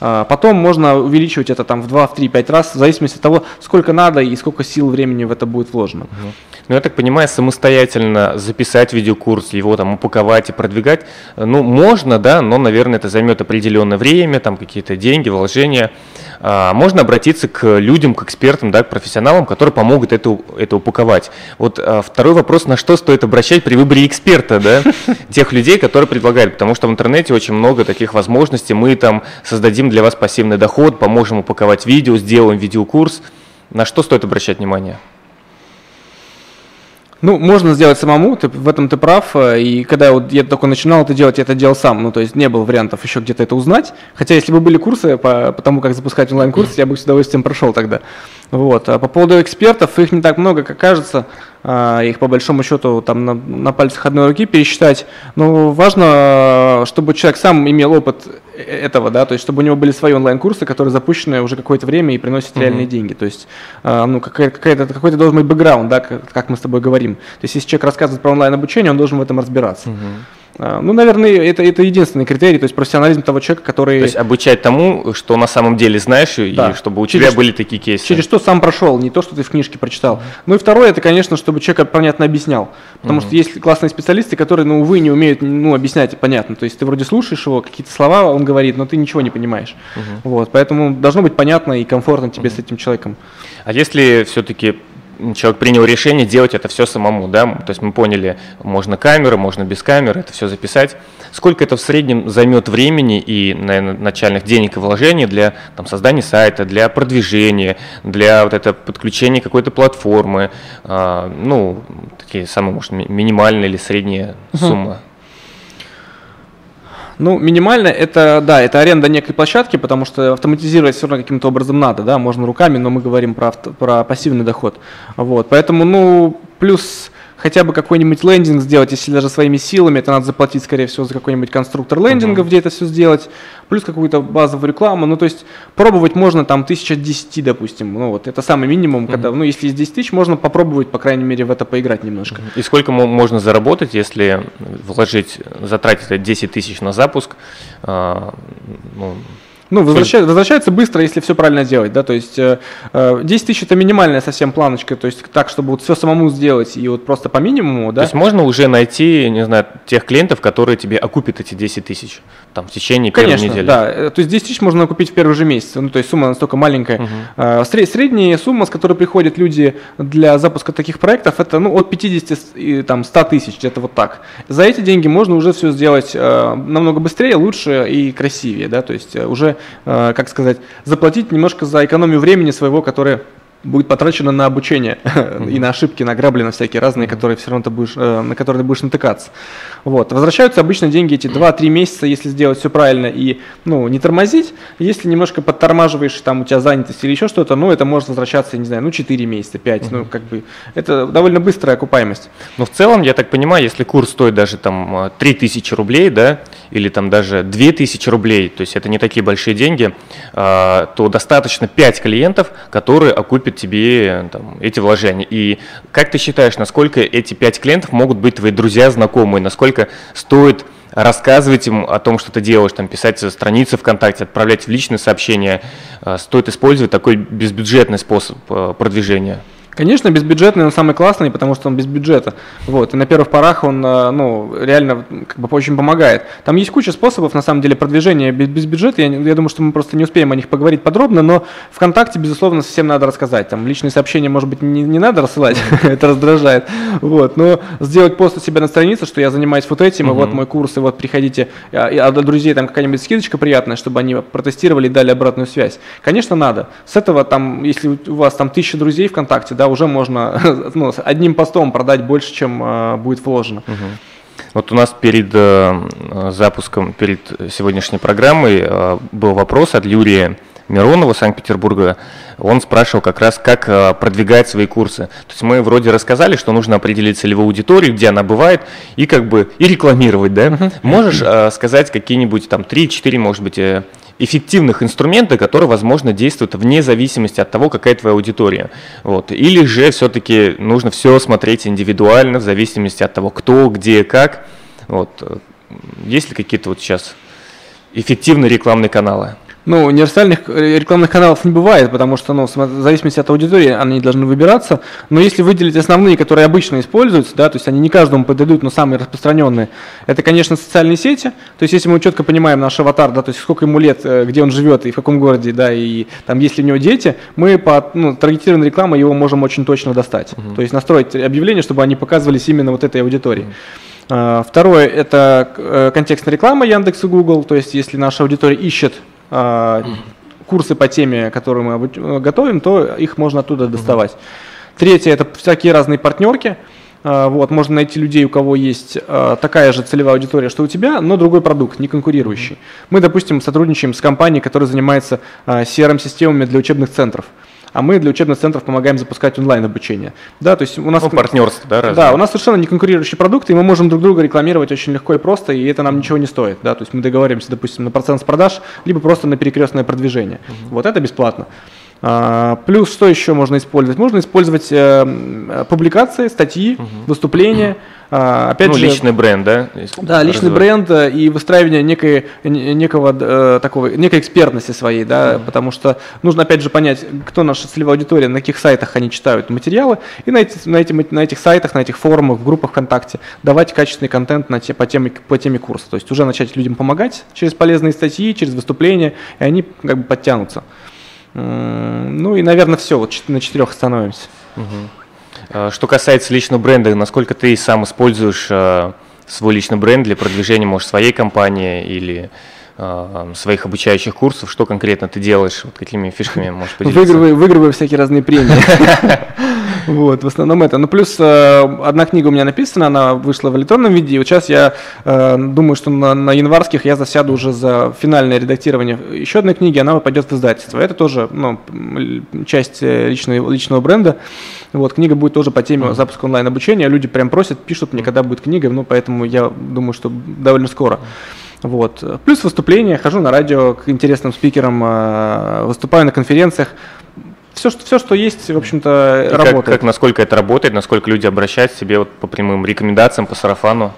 А, Потом можно увеличивать это там в 2, в 3, 5 раз, в зависимости от того, сколько надо и сколько сил, времени в это будет вложено. Ну, я так понимаю, самостоятельно записать видеокурс, его там упаковать и продвигать, ну, можно, да, но, наверное, это займет определенное время, там какие-то деньги, вложения. А, можно обратиться к людям, к экспертам, да, к профессионалам, которые помогут это, это упаковать. Вот а, второй вопрос, на что стоит обращать при выборе эксперта, да, тех людей, которые предлагают, потому что в интернете очень много таких возможностей, мы там создадим для вас пассивный доход, поможем упаковать видео, сделаем видеокурс. На что стоит обращать внимание? Ну, можно сделать самому, ты, в этом ты прав. э, И когда вот я только начинал это делать, я это делал сам. Ну, то есть не было вариантов еще где-то это узнать. Хотя, если бы были курсы по, по тому, как запускать онлайн-курсы, я бы с удовольствием прошел тогда. Вот. А по поводу экспертов, их не так много, как кажется. А, Их по большому счету там на, на пальцах одной руки пересчитать. Но важно, э, чтобы человек сам имел опыт э- этого, да, то есть чтобы у него были свои онлайн-курсы, которые запущены уже какое-то время и приносят реальные деньги. То есть, а, ну, какая- какая-то, какой-то должен быть бэкграунд, да, как, как мы с тобой говорим. То есть, если человек рассказывает про онлайн-обучение, он должен в этом разбираться. А, Ну, наверное, это, это единственный критерий, то есть профессионализм того человека, который То есть обучать тому, что на самом деле знаешь, и Да. чтобы у Через- тебя были такие кейсы. через что сам прошел, не то, что ты в книжке прочитал. Ну и второе, это, конечно, чтобы человек понятно объяснял. Потому что есть классные специалисты, которые, ну, увы, не умеют ну, объяснять понятно. То есть ты вроде слушаешь его, какие-то слова он говорит, но ты ничего не понимаешь. Вот, поэтому должно быть понятно и комфортно тебе с этим человеком. А если все-таки человек принял решение делать это все самому, да, то есть мы поняли, можно камеры, можно без камеры, это все записать. Сколько это в среднем займет времени и, наверное, начальных денег и вложений для там, создания сайта, для продвижения, для вот это подключения какой-то платформы, а, ну, такие самые, может, ми- минимальные или средние суммы? Ну, минимально это, да, это аренда некой площадки, потому что автоматизировать все равно каким-то образом надо, да, можно руками, но мы говорим про, авто- про пассивный доход. Вот, поэтому, ну, плюс хотя бы какой-нибудь лендинг сделать, если даже своими силами, это надо заплатить, скорее всего, за какой-нибудь конструктор лендингов, где это все сделать, плюс какую-то базовую рекламу, ну, то есть пробовать можно там 1010, допустим, ну, вот, это самый минимум, когда, ну, если из 10 тысяч, можно попробовать, по крайней мере, в это поиграть немножко. И сколько мо- можно заработать, если вложить, затратить это 10 тысяч на запуск, а, ну, Ну, возвращается, возвращается быстро, если все правильно делать, да, то есть э, э, 10 тысяч это минимальная совсем планочка, то есть так, чтобы вот все самому сделать и вот просто по минимуму, То да. есть можно уже найти, не знаю, тех клиентов, которые тебе окупят эти 10 тысяч там, в течение первой Конечно, недели. да. Э, То есть 10 тысяч можно купить в первый же месяц. Ну, то есть сумма настолько маленькая. Э, сре- Средняя сумма, с которой приходят люди для запуска таких проектов, это ну, от 50 с- и там, 100 тысяч, где-то вот так. За эти деньги можно уже все сделать э, намного быстрее, лучше и красивее. Да? То есть э, уже, э, как сказать, заплатить немножко за экономию времени своего, которое будет потрачено на обучение и на ошибки, на грабли, на всякие разные, которые все равно ты будешь, э, на которые ты будешь натыкаться. Вот. Возвращаются обычно деньги эти 2-3 месяца, если сделать все правильно и ну, не тормозить. Если немножко подтормаживаешь, там у тебя занятость или еще что-то, ну это может возвращаться, я не знаю, ну 4 месяца, 5. Ну как бы это довольно быстрая окупаемость. Но в целом, я так понимаю, если курс стоит даже там 3000 рублей, да, или там даже 2000 рублей, то есть это не такие большие деньги, а, то достаточно 5 клиентов, которые окупят тебе там, эти вложения. И как ты считаешь, насколько эти 5 клиентов могут быть твои друзья, знакомые, насколько стоит рассказывать им о том, что ты делаешь, там, писать страницы ВКонтакте, отправлять в личные сообщения, а, стоит использовать такой безбюджетный способ а, продвижения? Конечно, безбюджетный он самый классный, потому что он без бюджета. Вот. И на первых порах он э, ну, реально как бы очень помогает. Там есть куча способов, на самом деле, продвижения без, без бюджета. Я, я думаю, что мы просто не успеем о них поговорить подробно, но ВКонтакте, безусловно, совсем надо рассказать. Там личные сообщения, может быть, не, не надо рассылать, это раздражает. Вот. Но сделать пост у себя на странице, что я занимаюсь вот этим, и вот мой курс, и вот приходите, а, а для друзей там какая-нибудь скидочка приятная, чтобы они протестировали и дали обратную связь. Конечно, надо. С этого там, если у вас там тысяча друзей ВКонтакте, да, уже можно ну, одним постом продать больше, чем э, будет вложено. Угу. Вот у нас перед э, запуском, перед сегодняшней программой э, был вопрос от Юрия Миронова Санкт-Петербурга. Он спрашивал как раз, как э, продвигать свои курсы. То есть мы вроде рассказали, что нужно определить целевую аудиторию, где она бывает, и как бы и рекламировать, да? Можешь э, сказать какие-нибудь там 3-4, может быть, э, эффективных инструмента, которые, возможно, действуют вне зависимости от того, какая твоя аудитория. Вот. Или же все-таки нужно все смотреть индивидуально, в зависимости от того, кто, где, как. Вот. Есть ли какие-то вот сейчас эффективные рекламные каналы? Ну, универсальных рекламных каналов не бывает, потому что, ну, в зависимости от аудитории, они должны выбираться. Но если выделить основные, которые обычно используются, да, то есть они не каждому подойдут, но самые распространенные, это, конечно, социальные сети. То есть если мы четко понимаем наш аватар, да, то есть сколько ему лет, э, где он живет и в каком городе, да, и там есть ли у него дети, мы по ну, таргетированной рекламой его можем очень точно достать. Uh-huh. То есть настроить объявления, чтобы они показывались именно вот этой аудитории. Uh-huh. Второе – это э, контекстная реклама Яндекс и Google, то есть если наша аудитория ищет а, курсы по теме, которые мы готовим, то их можно оттуда доставать. Третье – это всякие разные партнерки. А, вот, можно найти людей, у кого есть а, такая же целевая аудитория, что у тебя, но другой продукт, не конкурирующий. Мы, допустим, сотрудничаем с компанией, которая занимается CRM-системами для учебных центров а мы для учебных центров помогаем запускать онлайн обучение. Да, то есть у нас ну, партнерство, да, разве? Да, у нас совершенно не конкурирующие продукты, и мы можем друг друга рекламировать очень легко и просто, и это нам ничего не стоит. Да, то есть мы договариваемся, допустим, на процент с продаж, либо просто на перекрестное продвижение. Угу. Вот это бесплатно. А, плюс что еще можно использовать? Можно использовать э, публикации, статьи, угу. выступления. А, опять ну, же, личный бренд, да? Да, личный бренд э, и выстраивание некой, некого, э, такого, некой экспертности своей, да, угу. потому что нужно опять же понять, кто наша целевая аудитория, на каких сайтах они читают материалы, и на, эти, на, эти, на этих сайтах, на этих форумах, в группах ВКонтакте давать качественный контент на те, по, теме, по теме курса. То есть уже начать людям помогать через полезные статьи, через выступления, и они как бы подтянутся. Ну и, наверное, все, вот на четырех остановимся. Угу. Что касается личного бренда, насколько ты сам используешь а, свой личный бренд для продвижения, может, своей компании или а, своих обучающих курсов, что конкретно ты делаешь, вот какими фишками можешь поделиться? Выигрываю, выигрываю всякие разные премии. Вот, в основном это. Ну, плюс э, одна книга у меня написана, она вышла в электронном виде, и вот сейчас я э, думаю, что на, на январских я засяду уже за финальное редактирование еще одной книги, она пойдет в издательство. Это тоже ну, часть э, личного, личного бренда. Вот, книга будет тоже по теме запуска онлайн-обучения. Люди прям просят, пишут мне, когда будет книга, ну, поэтому я думаю, что довольно скоро. Вот. Плюс выступления, хожу на радио к интересным спикерам, выступаю на конференциях все, что, все, что есть, в общем-то, работает. Как, как, насколько это работает, насколько люди обращаются к себе вот по прямым рекомендациям, по сарафану?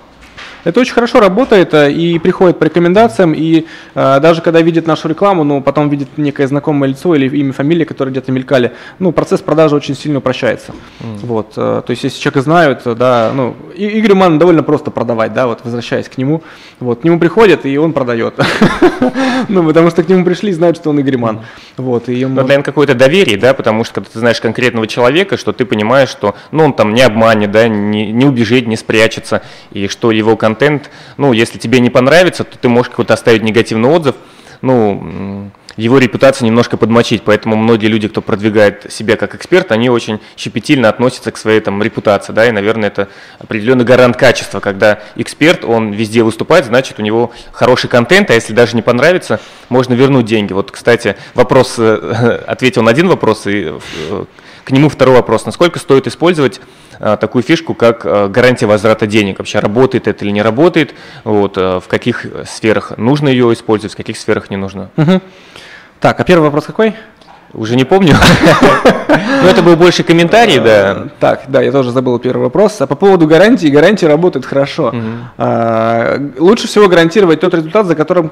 Это очень хорошо работает э, и приходит по рекомендациям, и э, даже когда видит нашу рекламу, ну, потом видит некое знакомое лицо или имя, фамилия, которые где-то мелькали, ну, процесс продажи очень сильно упрощается. Mm. Вот, э, то есть, если человека знают, да, ну, и, Игорю Ману довольно просто продавать, да, вот, возвращаясь к нему, вот, к нему приходят, и он продает. Ну, потому что к нему пришли и знают, что он Игорь Ман. Вот, и ему... наверное, какое-то доверие, да, потому что, когда ты знаешь конкретного человека, что ты понимаешь, что, ну, он там не обманет, да, не, убежит, не спрячется, и что его контент, ну, если тебе не понравится, то ты можешь какой-то оставить негативный отзыв, ну, его репутацию немножко подмочить, поэтому многие люди, кто продвигает себя как эксперт, они очень щепетильно относятся к своей там репутации, да, и, наверное, это определенный гарант качества, когда эксперт, он везде выступает, значит, у него хороший контент, а если даже не понравится, можно вернуть деньги. Вот, кстати, вопрос, э, ответил на один вопрос, и э, к нему второй вопрос. Насколько стоит использовать а, такую фишку, как а, гарантия возврата денег? Вообще работает это или не работает? Вот, а, в каких сферах нужно ее использовать, в каких сферах не нужно? Угу. Так, а первый вопрос какой? Уже не помню. Но это был больше комментарий, да. Так, да, я тоже забыл первый вопрос. А по поводу гарантии, гарантия работает хорошо. Лучше всего гарантировать тот результат, за которым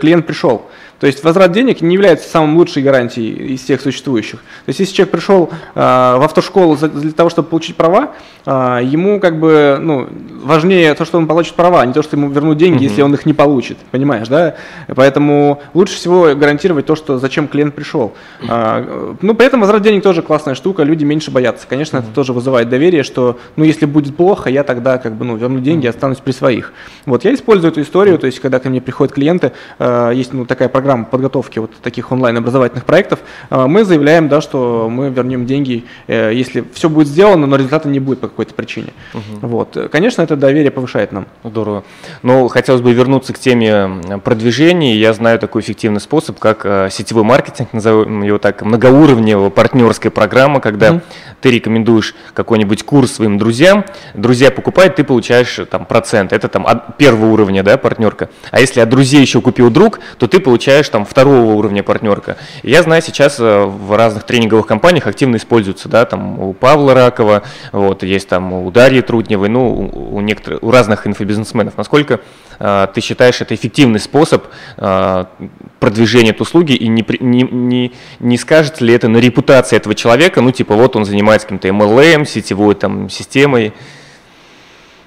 клиент пришел. То есть возврат денег не является самым лучшей гарантией из всех существующих. То есть если человек пришел э, в автошколу для того, чтобы получить права, э, ему как бы ну, важнее то, что он получит права, а не то, что ему вернут деньги, если он их не получит. Понимаешь, да? Поэтому лучше всего гарантировать то, что зачем клиент пришел. Э, ну, при этом возврат денег тоже классная штука, люди меньше боятся. Конечно, mm-hmm. это тоже вызывает доверие, что ну, если будет плохо, я тогда как бы ну, верну деньги и останусь при своих. Вот я использую эту историю, то есть когда ко мне приходят клиенты, э, есть ну, такая программа, программ подготовки вот таких онлайн-образовательных проектов, э, мы заявляем, да, что мы вернем деньги, э, если все будет сделано, но результата не будет по какой-то причине. Угу. Вот. Конечно, это доверие повышает нам. Здорово. Но хотелось бы вернуться к теме продвижения. Я знаю такой эффективный способ, как сетевой маркетинг, назовем его так, многоуровневая партнерская программа, когда угу. ты рекомендуешь какой-нибудь курс своим друзьям, друзья покупают, ты получаешь там процент. Это там от первого уровня, да, партнерка. А если от друзей еще купил друг, то ты получаешь там второго уровня партнерка. я знаю, сейчас э, в разных тренинговых компаниях активно используются, да, там у Павла Ракова, вот, есть там у Дарьи Трудневой, ну, у, некоторых, у разных инфобизнесменов. Насколько э, ты считаешь это эффективный способ э, продвижения этой услуги и не, не, не, не скажет ли это на репутации этого человека, ну, типа, вот он занимается каким-то MLM, сетевой там системой,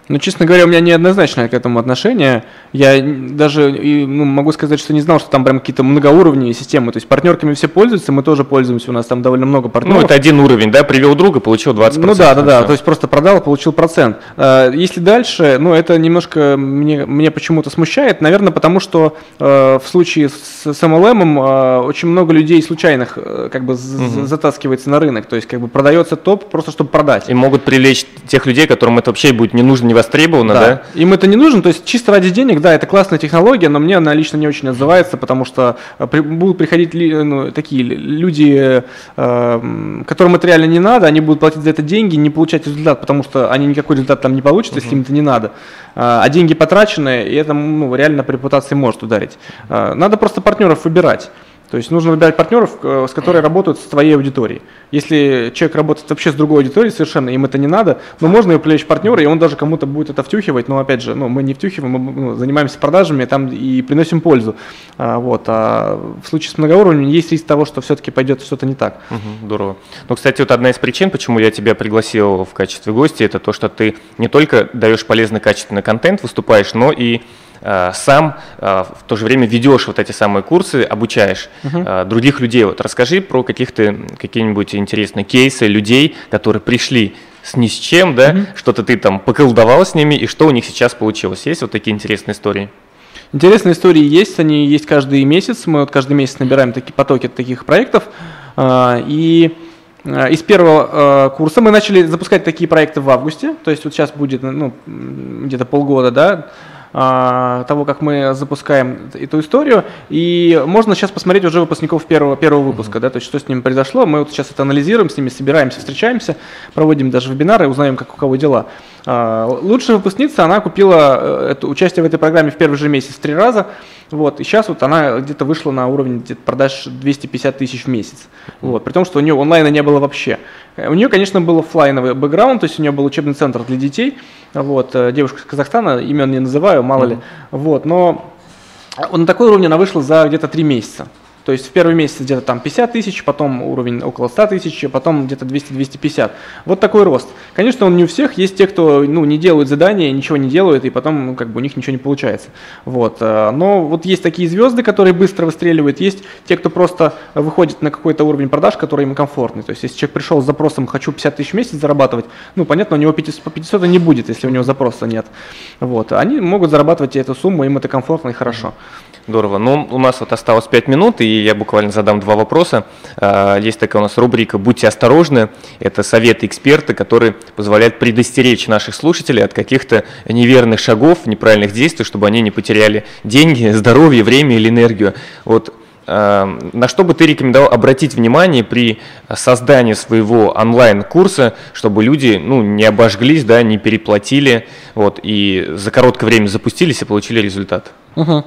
ну, честно говоря, у меня неоднозначное к этому отношение. Я даже ну, могу сказать, что не знал, что там прям какие-то многоуровневые системы. То есть партнерками все пользуются, мы тоже пользуемся, у нас там довольно много партнеров. Ну, это один уровень, да, привел друга, получил 20%. Ну да, да, да, то есть просто продал, получил процент. А, если дальше, ну, это немножко мне, мне почему-то смущает, наверное, потому что э, в случае с, с MLM э, очень много людей случайных э, как бы угу. затаскивается на рынок, то есть как бы продается топ просто, чтобы продать. И могут привлечь тех людей, которым это вообще будет не нужно, не востребовано, да. да? Им это не нужно, то есть чисто ради денег, да, это классная технология, но мне она лично не очень отзывается, потому что э, при, будут приходить ну, такие люди, э, которым это реально не надо, они будут платить за это деньги, не получать результат, потому что они никакой результат там не получат, uh-huh. если им это не надо. А, а деньги потрачены, и это ну, реально по репутации может ударить. А, надо просто партнеров выбирать. То есть нужно выбирать партнеров, э, с которыми работают с твоей аудиторией. Если человек работает вообще с другой аудиторией совершенно, им это не надо, но можно его привлечь партнера, и он даже кому-то будет это втюхивать, но опять же, ну, мы не втюхиваем, мы ну, занимаемся продажами там и приносим пользу. А, вот. а в случае с многоуровневым есть риск того, что все-таки пойдет что-то не так. Угу, здорово. Ну, кстати, вот одна из причин, почему я тебя пригласил в качестве гостя, это то, что ты не только даешь полезный качественный контент, выступаешь, но и сам э, в то же время ведешь вот эти самые курсы, обучаешь uh-huh. других людей. Вот расскажи про каких-то какие-нибудь интересные кейсы людей, которые пришли с ни с чем, да, uh-huh. что-то ты там поколдовал с ними, и что у них сейчас получилось. Есть вот такие интересные истории? Интересные истории есть, они есть каждый месяц. Мы вот каждый месяц набираем такие потоки таких проектов. И из первого курса мы начали запускать такие проекты в августе, то есть вот сейчас будет ну, где-то полгода, да, а, того, как мы запускаем эту историю. И можно сейчас посмотреть уже выпускников первого, первого выпуска, mm-hmm. да, то есть что с ними произошло. Мы вот сейчас это анализируем, с ними собираемся, встречаемся, проводим даже вебинары, узнаем, как у кого дела. А, лучшая выпускница, она купила э, это, участие в этой программе в первый же месяц три раза. Вот, и сейчас вот она где-то вышла на уровень где-то продаж 250 тысяч в месяц. Вот, при том, что у нее онлайна не было вообще. У нее, конечно, был офлайновый бэкграунд, то есть у нее был учебный центр для детей. Вот, э, девушка из Казахстана, имен не называю, мало mm-hmm. ли. Вот, но на такой уровень она вышла за где-то три месяца. То есть в первый месяц где-то там 50 тысяч, потом уровень около 100 тысяч, потом где-то 200-250. Вот такой рост. Конечно, он не у всех. Есть те, кто ну, не делают задания, ничего не делают, и потом ну, как бы у них ничего не получается. Вот. Э, но вот есть такие звезды, которые быстро выстреливают. Есть те, кто просто выходит на какой-то уровень продаж, который им комфортный. То есть если человек пришел с запросом «хочу 50 тысяч в месяц зарабатывать», ну, понятно, у него 500, по 500 не будет, если у него запроса нет. Вот. Они могут зарабатывать эту сумму, им это комфортно и хорошо. Здорово. Ну, у нас вот осталось 5 минут, и я буквально задам два вопроса. А, есть такая у нас рубрика «Будьте осторожны». Это советы эксперта, которые позволяют предостеречь наших слушателей от каких-то неверных шагов, неправильных действий, чтобы они не потеряли деньги, здоровье, время или энергию. Вот э, на что бы ты рекомендовал обратить внимание при создании своего онлайн-курса, чтобы люди ну, не обожглись, да, не переплатили, вот, и за короткое время запустились и получили результат? Угу.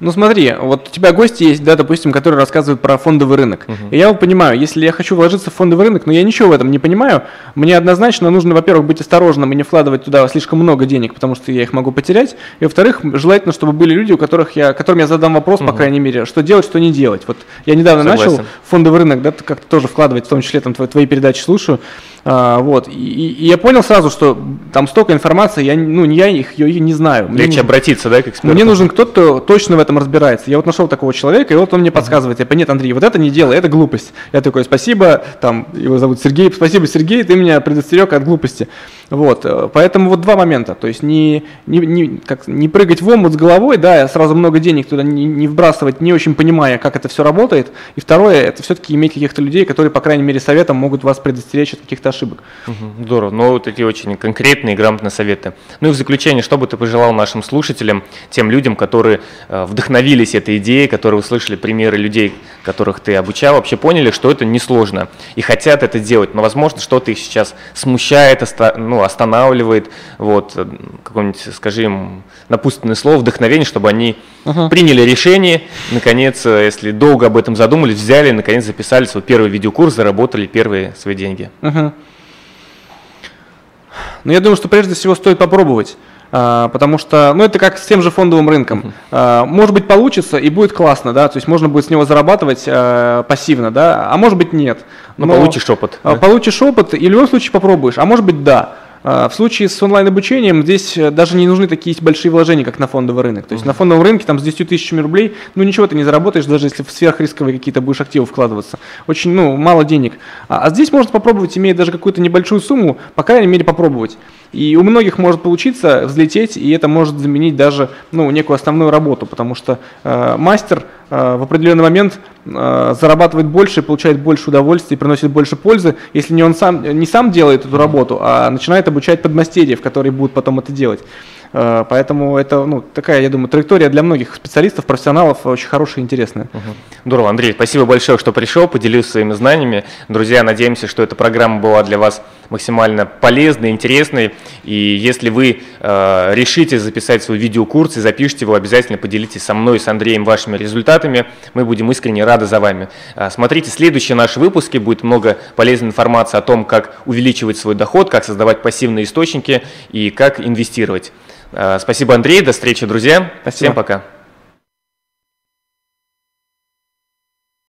Ну смотри, вот у тебя гости есть, да, допустим, которые рассказывают про фондовый рынок. Uh-huh. И я вот понимаю, если я хочу вложиться в фондовый рынок, но я ничего в этом не понимаю, мне однозначно нужно, во-первых, быть осторожным и не вкладывать туда слишком много денег, потому что я их могу потерять. И во-вторых, желательно, чтобы были люди, у которых я, которым я задам вопрос, uh-huh. по крайней мере, что делать, что не делать. Вот я недавно Согласен. начал фондовый рынок, да, как-то тоже вкладывать, в том числе там твои, твои передачи слушаю. А, вот. И, и я понял сразу, что там столько информации, я, ну, я их ее не знаю. Мне Легче обратиться, да, к эксперту? Мне нужен кто-то, кто точно в этом разбирается. Я вот нашел такого человека, и вот он мне подсказывает, типа, нет, Андрей, вот это не делай, это глупость. Я такой, спасибо, там, его зовут Сергей, спасибо, Сергей, ты меня предостерег от глупости. Вот, э, поэтому вот два момента, то есть не, не, не, как, не прыгать в омут с головой, да, сразу много денег туда не, не вбрасывать, не очень понимая, как это все работает. И второе, это все-таки иметь каких-то людей, которые, по крайней мере, советом могут вас предостеречь от каких-то ошибок. Угу, здорово, но вот такие очень конкретные и грамотные советы. Ну и в заключение, что бы ты пожелал нашим слушателям, тем людям, которые э, вдохновились этой идеей, которые услышали примеры людей, которых ты обучал, вообще поняли, что это несложно и хотят это делать, но, возможно, что-то их сейчас смущает, ну, останавливает, вот, э, какое-нибудь, скажи им напутственное слово, вдохновение, чтобы они uh-huh. приняли решение, наконец, э, если долго об этом задумались, взяли, наконец записали свой первый видеокурс, заработали первые свои деньги. Uh-huh. Ну, я думаю, что прежде всего стоит попробовать. А, потому что, ну, это как с тем же фондовым рынком. Uh-huh. Может быть, получится и будет классно, да, то есть можно будет с него зарабатывать а, пассивно, да, а может быть, нет. Но, Но получишь опыт. Да? Получишь опыт и в любом случае попробуешь, а может быть, да. А, в случае с онлайн-обучением здесь э, даже не нужны такие большие вложения, как на фондовый рынок. То есть uh-huh. на фондовом рынке там с 10 тысячами рублей, ну ничего ты не заработаешь, даже если в сверхрисковые какие-то будешь активы вкладываться. Очень, ну, мало денег. А, а здесь можно попробовать, имея даже какую-то небольшую сумму, по крайней мере попробовать. И у многих может получиться взлететь, и это может заменить даже ну, некую основную работу, потому что э, мастер э, в определенный момент э, зарабатывает больше, получает больше удовольствия, приносит больше пользы, если не он сам, не сам делает эту работу, а начинает обучать подмастерьев, которые будут потом это делать. Э, поэтому это ну, такая, я думаю, траектория для многих специалистов, профессионалов очень хорошая и интересная. Угу. Здорово, Андрей, спасибо большое, что пришел, поделился своими знаниями. Друзья, надеемся, что эта программа была для вас максимально полезной, интересной. И если вы э, решите записать свой видеокурс и запишите его, обязательно поделитесь со мной и с Андреем вашими результатами. Мы будем искренне рады за вами. Э, смотрите следующие наши выпуски, будет много полезной информации о том, как увеличивать свой доход, как создавать пассивные источники и как инвестировать. Э, спасибо, Андрей. До встречи, друзья. Спасибо. Всем пока.